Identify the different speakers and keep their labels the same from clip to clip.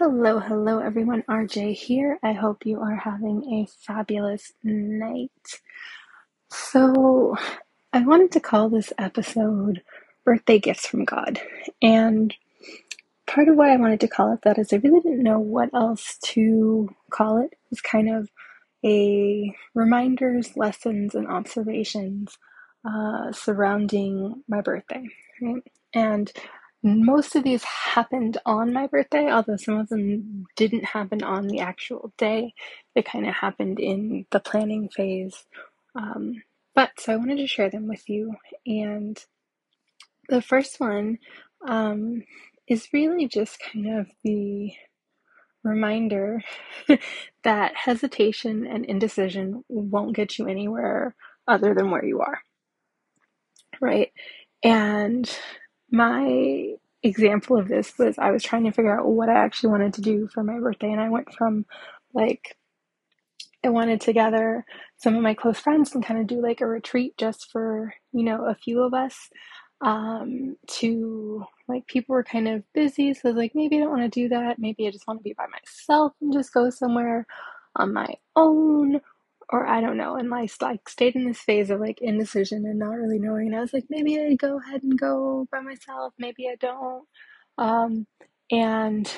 Speaker 1: Hello, hello everyone. RJ here. I hope you are having a fabulous night. So, I wanted to call this episode Birthday Gifts from God. And part of why I wanted to call it that is I really didn't know what else to call it. It was kind of a reminders, lessons, and observations uh, surrounding my birthday. Right? And most of these happened on my birthday, although some of them didn't happen on the actual day. They kind of happened in the planning phase. Um, but so I wanted to share them with you. And the first one um, is really just kind of the reminder that hesitation and indecision won't get you anywhere other than where you are. Right. And my example of this was I was trying to figure out what I actually wanted to do for my birthday, and I went from like I wanted to gather some of my close friends and kind of do like a retreat just for you know a few of us. Um, to like people were kind of busy, so I was like, maybe I don't want to do that. Maybe I just want to be by myself and just go somewhere on my own or I don't know, and I like stayed in this phase of like indecision and not really knowing. And I was like, maybe I go ahead and go by myself, maybe I don't. Um, and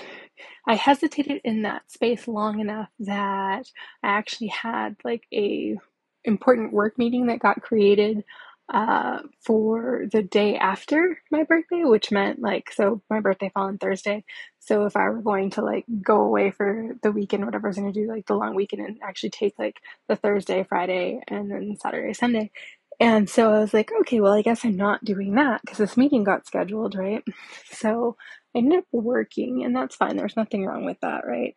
Speaker 1: I hesitated in that space long enough that I actually had like a important work meeting that got created uh, for the day after my birthday, which meant like, so my birthday fell on Thursday. So if I were going to like go away for the weekend, whatever I was going to do, like the long weekend and actually take like the Thursday, Friday, and then Saturday, Sunday. And so I was like, okay, well, I guess I'm not doing that because this meeting got scheduled, right? So I ended up working, and that's fine. There's nothing wrong with that, right?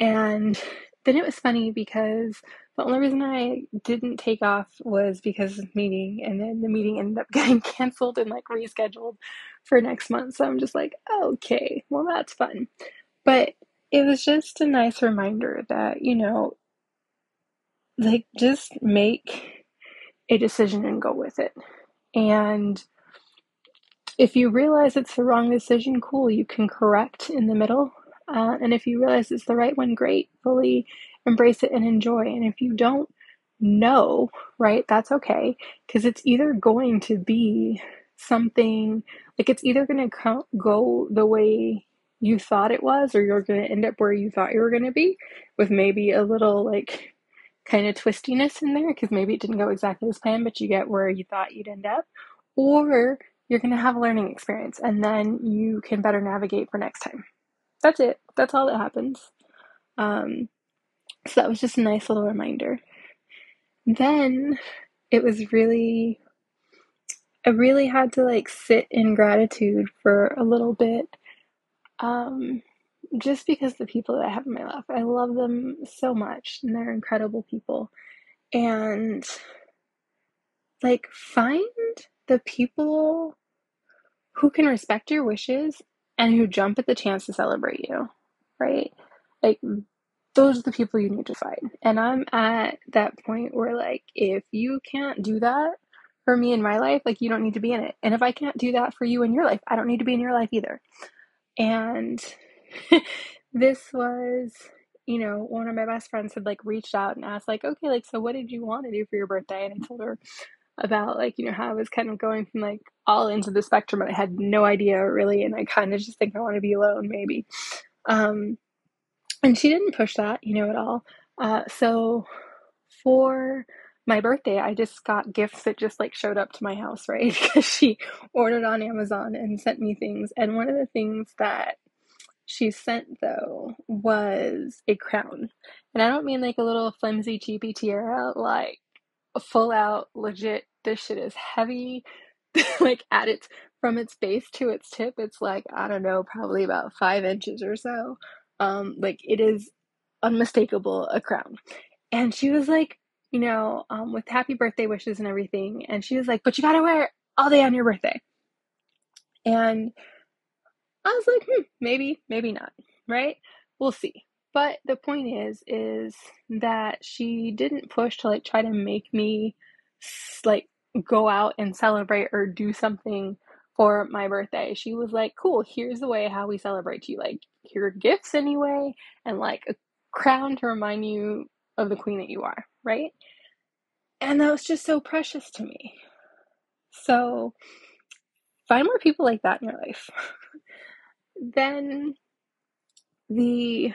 Speaker 1: And then it was funny because the only reason I didn't take off was because of the meeting, and then the meeting ended up getting canceled and like rescheduled for next month. So I'm just like, okay, well, that's fun. But it was just a nice reminder that, you know, like just make a decision and go with it. And if you realize it's the wrong decision, cool, you can correct in the middle. Uh, and if you realize it's the right one, great, fully embrace it and enjoy. And if you don't know, right, that's okay. Because it's either going to be something like it's either going to go the way you thought it was or you're going to end up where you thought you were going to be with maybe a little like kind of twistiness in there because maybe it didn't go exactly as planned but you get where you thought you'd end up. Or you're going to have a learning experience and then you can better navigate for next time that's it that's all that happens um, so that was just a nice little reminder. Then it was really, I really had to like sit in gratitude for a little bit. Um, just because the people that I have in my life, I love them so much and they're incredible people. And like, find the people who can respect your wishes and who jump at the chance to celebrate you, right? Like, those are the people you need to fight. And I'm at that point where, like, if you can't do that for me in my life, like, you don't need to be in it. And if I can't do that for you in your life, I don't need to be in your life either. And this was, you know, one of my best friends had like reached out and asked, like, okay, like, so what did you want to do for your birthday? And I told her about, like, you know, how I was kind of going from like all into the spectrum and I had no idea really. And I kind of just think I want to be alone, maybe. Um, and she didn't push that, you know, at all. Uh, so for my birthday, I just got gifts that just like showed up to my house, right? Because she ordered on Amazon and sent me things. And one of the things that she sent though was a crown. And I don't mean like a little flimsy, cheapy tiara, like full out, legit, this shit is heavy. like at its from its base to its tip, it's like, I don't know, probably about five inches or so. Um, like it is unmistakable a crown. And she was like, you know, um, with happy birthday wishes and everything. And she was like, but you gotta wear it all day on your birthday. And I was like, hmm, maybe, maybe not, right? We'll see. But the point is, is that she didn't push to like try to make me like go out and celebrate or do something for my birthday. She was like, cool, here's the way how we celebrate you. Like, here are gifts anyway, and like a crown to remind you of the queen that you are, right? And that was just so precious to me. So find more people like that in your life. then the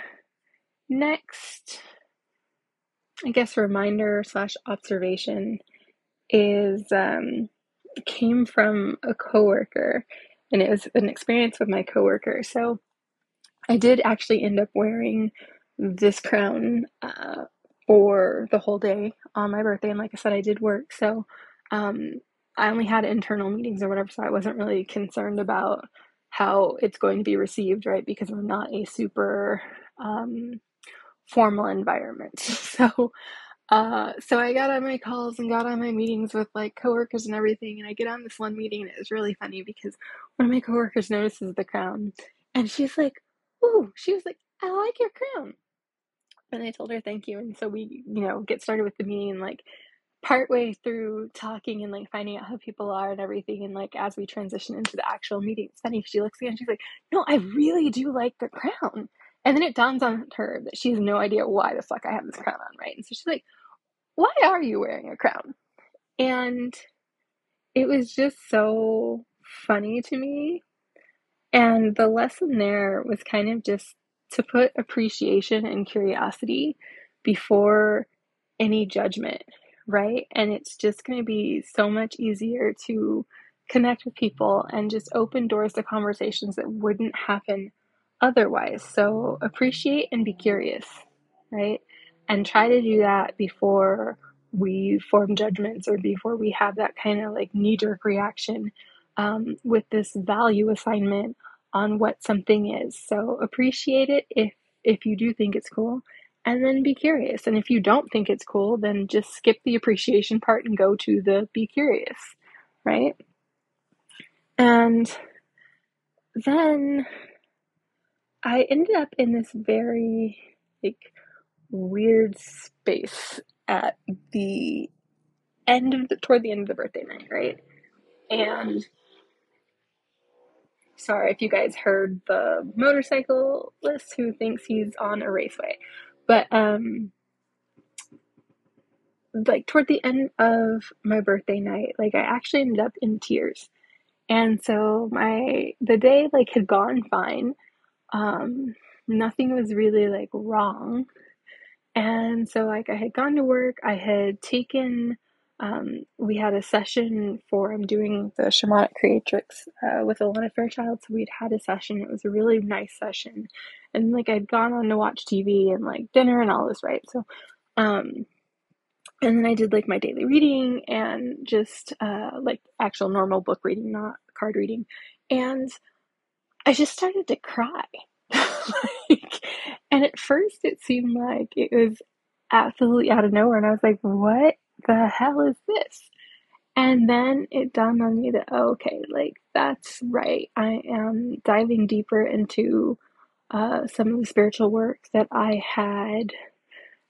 Speaker 1: next, I guess, reminder slash observation is um, came from a coworker, and it was an experience with my coworker. So I did actually end up wearing this crown uh, for the whole day on my birthday, and like I said, I did work, so um, I only had internal meetings or whatever, so I wasn't really concerned about how it's going to be received, right? Because we're not a super um, formal environment. So, uh, so I got on my calls and got on my meetings with like coworkers and everything, and I get on this one meeting, and it was really funny because one of my coworkers notices the crown, and she's like, "Ooh," she was like, "I like your crown," and I told her thank you, and so we, you know, get started with the meeting, and like partway through talking and like finding out how people are and everything and like as we transition into the actual meeting it's funny she looks and she's like no i really do like the crown. And then it dawns on her that she has no idea why the fuck i have this crown on right? And so she's like why are you wearing a crown and it was just so funny to me and the lesson there was kind of just to put appreciation and curiosity before any judgment right? And it's just going to be so much easier to connect with people and just open doors to conversations that wouldn't happen otherwise. So appreciate and be curious, right? And try to do that before we form judgments or before we have that kind of like knee jerk reaction um, with this value assignment on what something is. So appreciate it if if you do think it's cool and then be curious. And if you don't think it's cool, then just skip the appreciation part and go to the be curious, right? And then I ended up in this very like weird space at the end of the toward the end of the birthday night, right? And sorry if you guys heard the motorcyclist who thinks he's on a raceway. But um like toward the end of my birthday night, like I actually ended up in tears. And so my the day like had gone fine. Um nothing was really like wrong. And so like I had gone to work, I had taken um, we had a session for I'm doing the shamanic creatrix uh, with Alana Fairchild. So we'd had a session. It was a really nice session, and like I'd gone on to watch TV and like dinner and all this, right? So, um, and then I did like my daily reading and just uh, like actual normal book reading, not card reading, and I just started to cry. like, and at first it seemed like it was absolutely out of nowhere, and I was like, "What the hell is this? And then it dawned on me that, oh, okay, like that's right. I am diving deeper into uh, some of the spiritual work that I had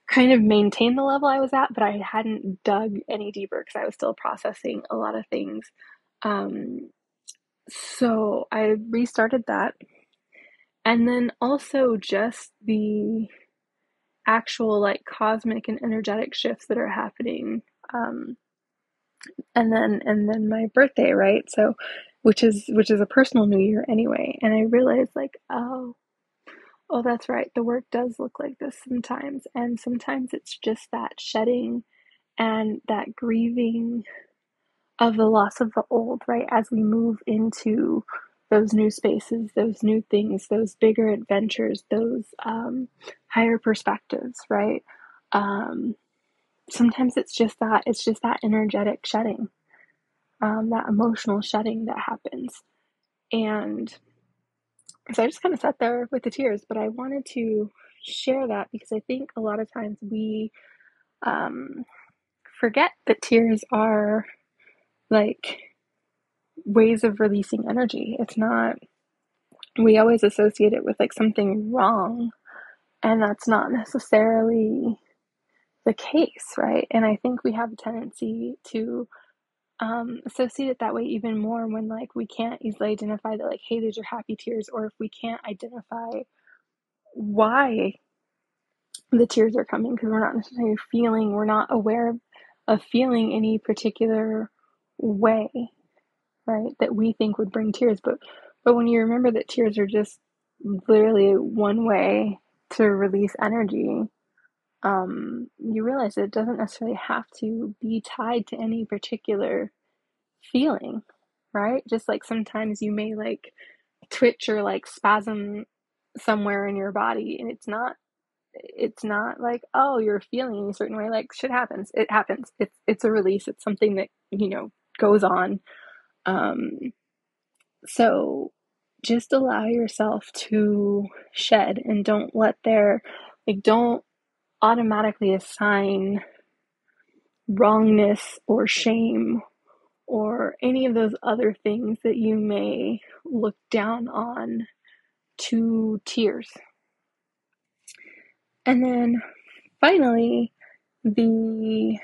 Speaker 1: kind of maintained the level I was at, but I hadn't dug any deeper because I was still processing a lot of things. Um, so I restarted that. And then also just the actual like cosmic and energetic shifts that are happening um, and then and then my birthday right? So which is which is a personal new year anyway. And i realized like oh oh that's right. The work does look like this sometimes. And sometimes it's just that shedding and that grieving of the loss of the old right? As we move into those new spaces those new things those bigger adventures those um, higher perspectives right? Um, sometimes it's just that it's just that energetic shedding um, that emotional shedding that happens. And so i just kind of sat there with the tears but i wanted to share that because i think a lot of times we um, forget that tears are like ways of releasing energy it's not we always associate it with like something wrong and that's not necessarily the case, right? And I think we have a tendency to um, associate it that way even more when like we can't easily identify that like, hey, these are happy tears, or if we can't identify why the tears are coming because we're not necessarily feeling, we're not aware of, feeling any particular way, right? That we think would bring tears. But but when you remember that tears are just literally one way to release energy, um, you realize that it doesn't necessarily have to be tied to any particular feeling, right? Just like sometimes you may like twitch or like spasm somewhere in your body and it's not it's not like oh you're feeling a certain way like shit happens it happens it's it's a release it's something that you know goes on um so just allow yourself to shed and don't let their like don't automatically assign wrongness or shame or any of those other things that you may look down on to tears. And then finally, the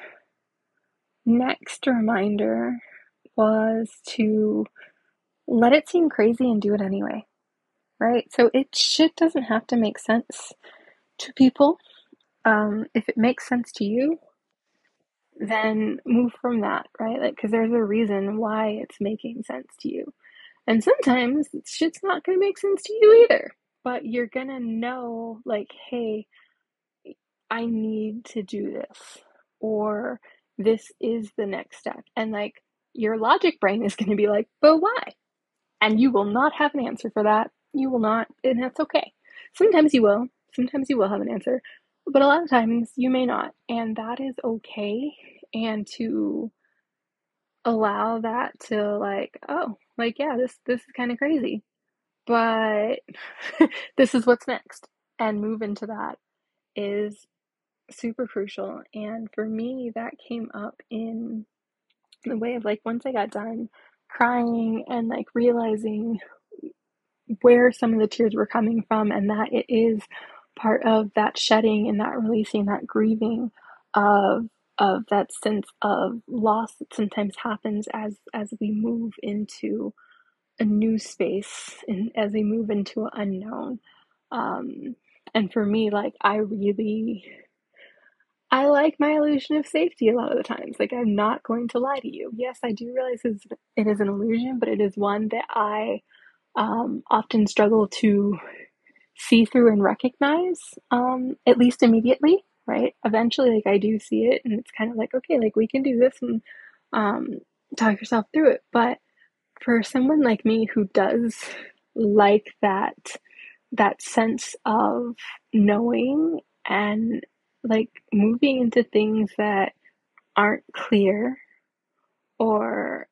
Speaker 1: next reminder was to let it seem crazy and do it anyway, right? So it shit doesn't have to make sense to people. Um, if it makes sense to you, then move from that, right? Like, because there's a reason why it's making sense to you. And sometimes shit's not going to make sense to you either, but you're going to know, like, hey, I need to do this, or this is the next step. And like, your logic brain is going to be like, but why? And you will not have an answer for that. You will not, and that's okay. Sometimes you will, sometimes you will have an answer, but a lot of times you may not, and that is okay. And to allow that to like, oh, like yeah, this this is kind of crazy, but this is what's next, and move into that is super crucial. And for me, that came up in the way of like once I got done crying and like realizing where some of the tears were coming from, and that it is part of that shedding and that releasing, that grieving of of that sense of loss that sometimes happens as as we move into a new space and as we move into unknown. Um, and for me, like I really I like my illusion of safety a lot of the times. Like, I'm not going to lie to you. Yes, I do realize it is an illusion, but it is one that I um, often struggle to see through and recognize, um, at least immediately, right? Eventually, like, I do see it, and it's kind of like, okay, like, we can do this and um, talk yourself through it. But for someone like me who does like that, that sense of knowing and like moving into things that aren't clear or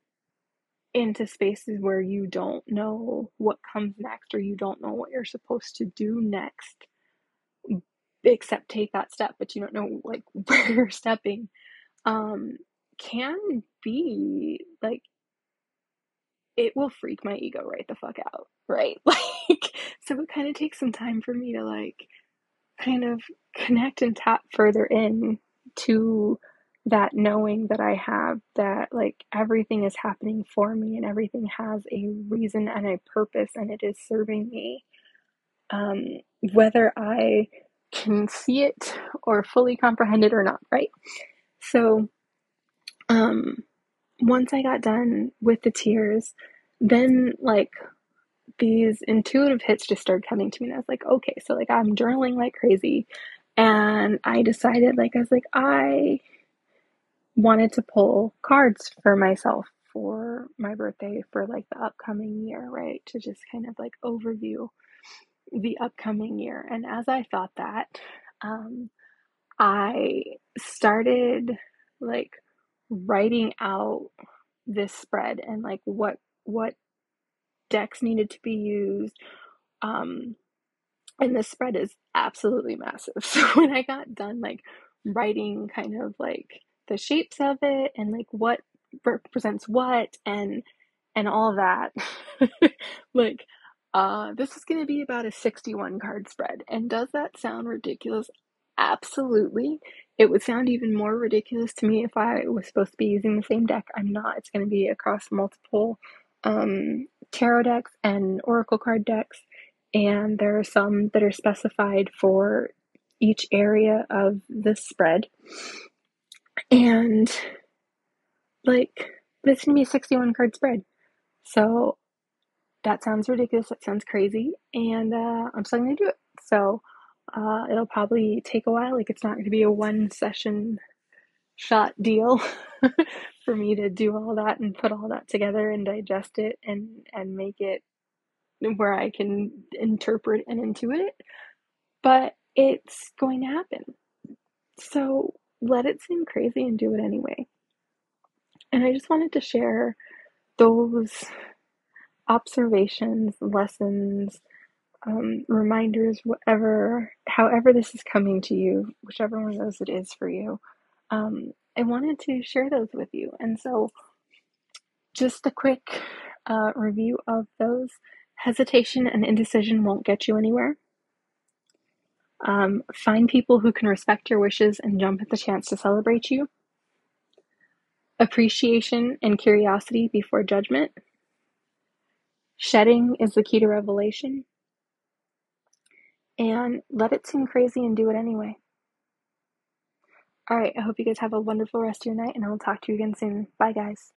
Speaker 1: into spaces where you don't know what comes next or you don't know what you're supposed to do next except take that step but you don't know like where you're stepping um can be like it will freak my ego right the fuck out right? Like so it kind of takes some time for me to like kind of connect and tap further in to that knowing that I have that like everything is happening for me and everything has a reason and a purpose and it is serving me. Um, whether I can see it or fully comprehend it or not, right? So, um, once I got done with the tears, then like these intuitive hits just started coming to me and I was like, okay, so like I'm journaling like crazy and I decided like I was like I wanted to pull cards for myself for my birthday for like the upcoming year, right? To just kind of like overview the upcoming year. And as I thought that, um, I started like writing out this spread and like what what decks needed to be used. Um, and the spread is absolutely massive. So when I got done, like writing kind of like the shapes of it and like what represents what and and all that, like uh, this is going to be about a 61 card spread. And does that sound ridiculous? Absolutely. It would sound even more ridiculous to me if I was supposed to be using the same deck. I'm not. It's going to be across multiple um, tarot decks and oracle card decks and there are some that are specified for each area of the spread. And like, this can be a 61 card spread. So that sounds ridiculous. That sounds crazy. And uh, I'm still to do it. So uh, it'll probably take a while. Like, it's not to be a one session shot deal for me to do all that and put all that together and digest it and and make it where I can interpret and intuit it. But it's going to happen. So let it seem crazy and do it anyway. And I just wanted to share those observations, lessons, um, reminders, whatever, however this is coming to you, whichever one of those it is for you. Um, I wanted to share those with you. And so, just a quick uh, review of those hesitation and indecision won't get you anywhere. Um, find people who can respect your wishes and jump at the chance to celebrate you. Appreciation and curiosity before judgment. Shedding is the key to revelation. And let it seem crazy and do it anyway. All right, I hope you guys have a wonderful rest of your night, and I will talk to you again soon. Bye, guys.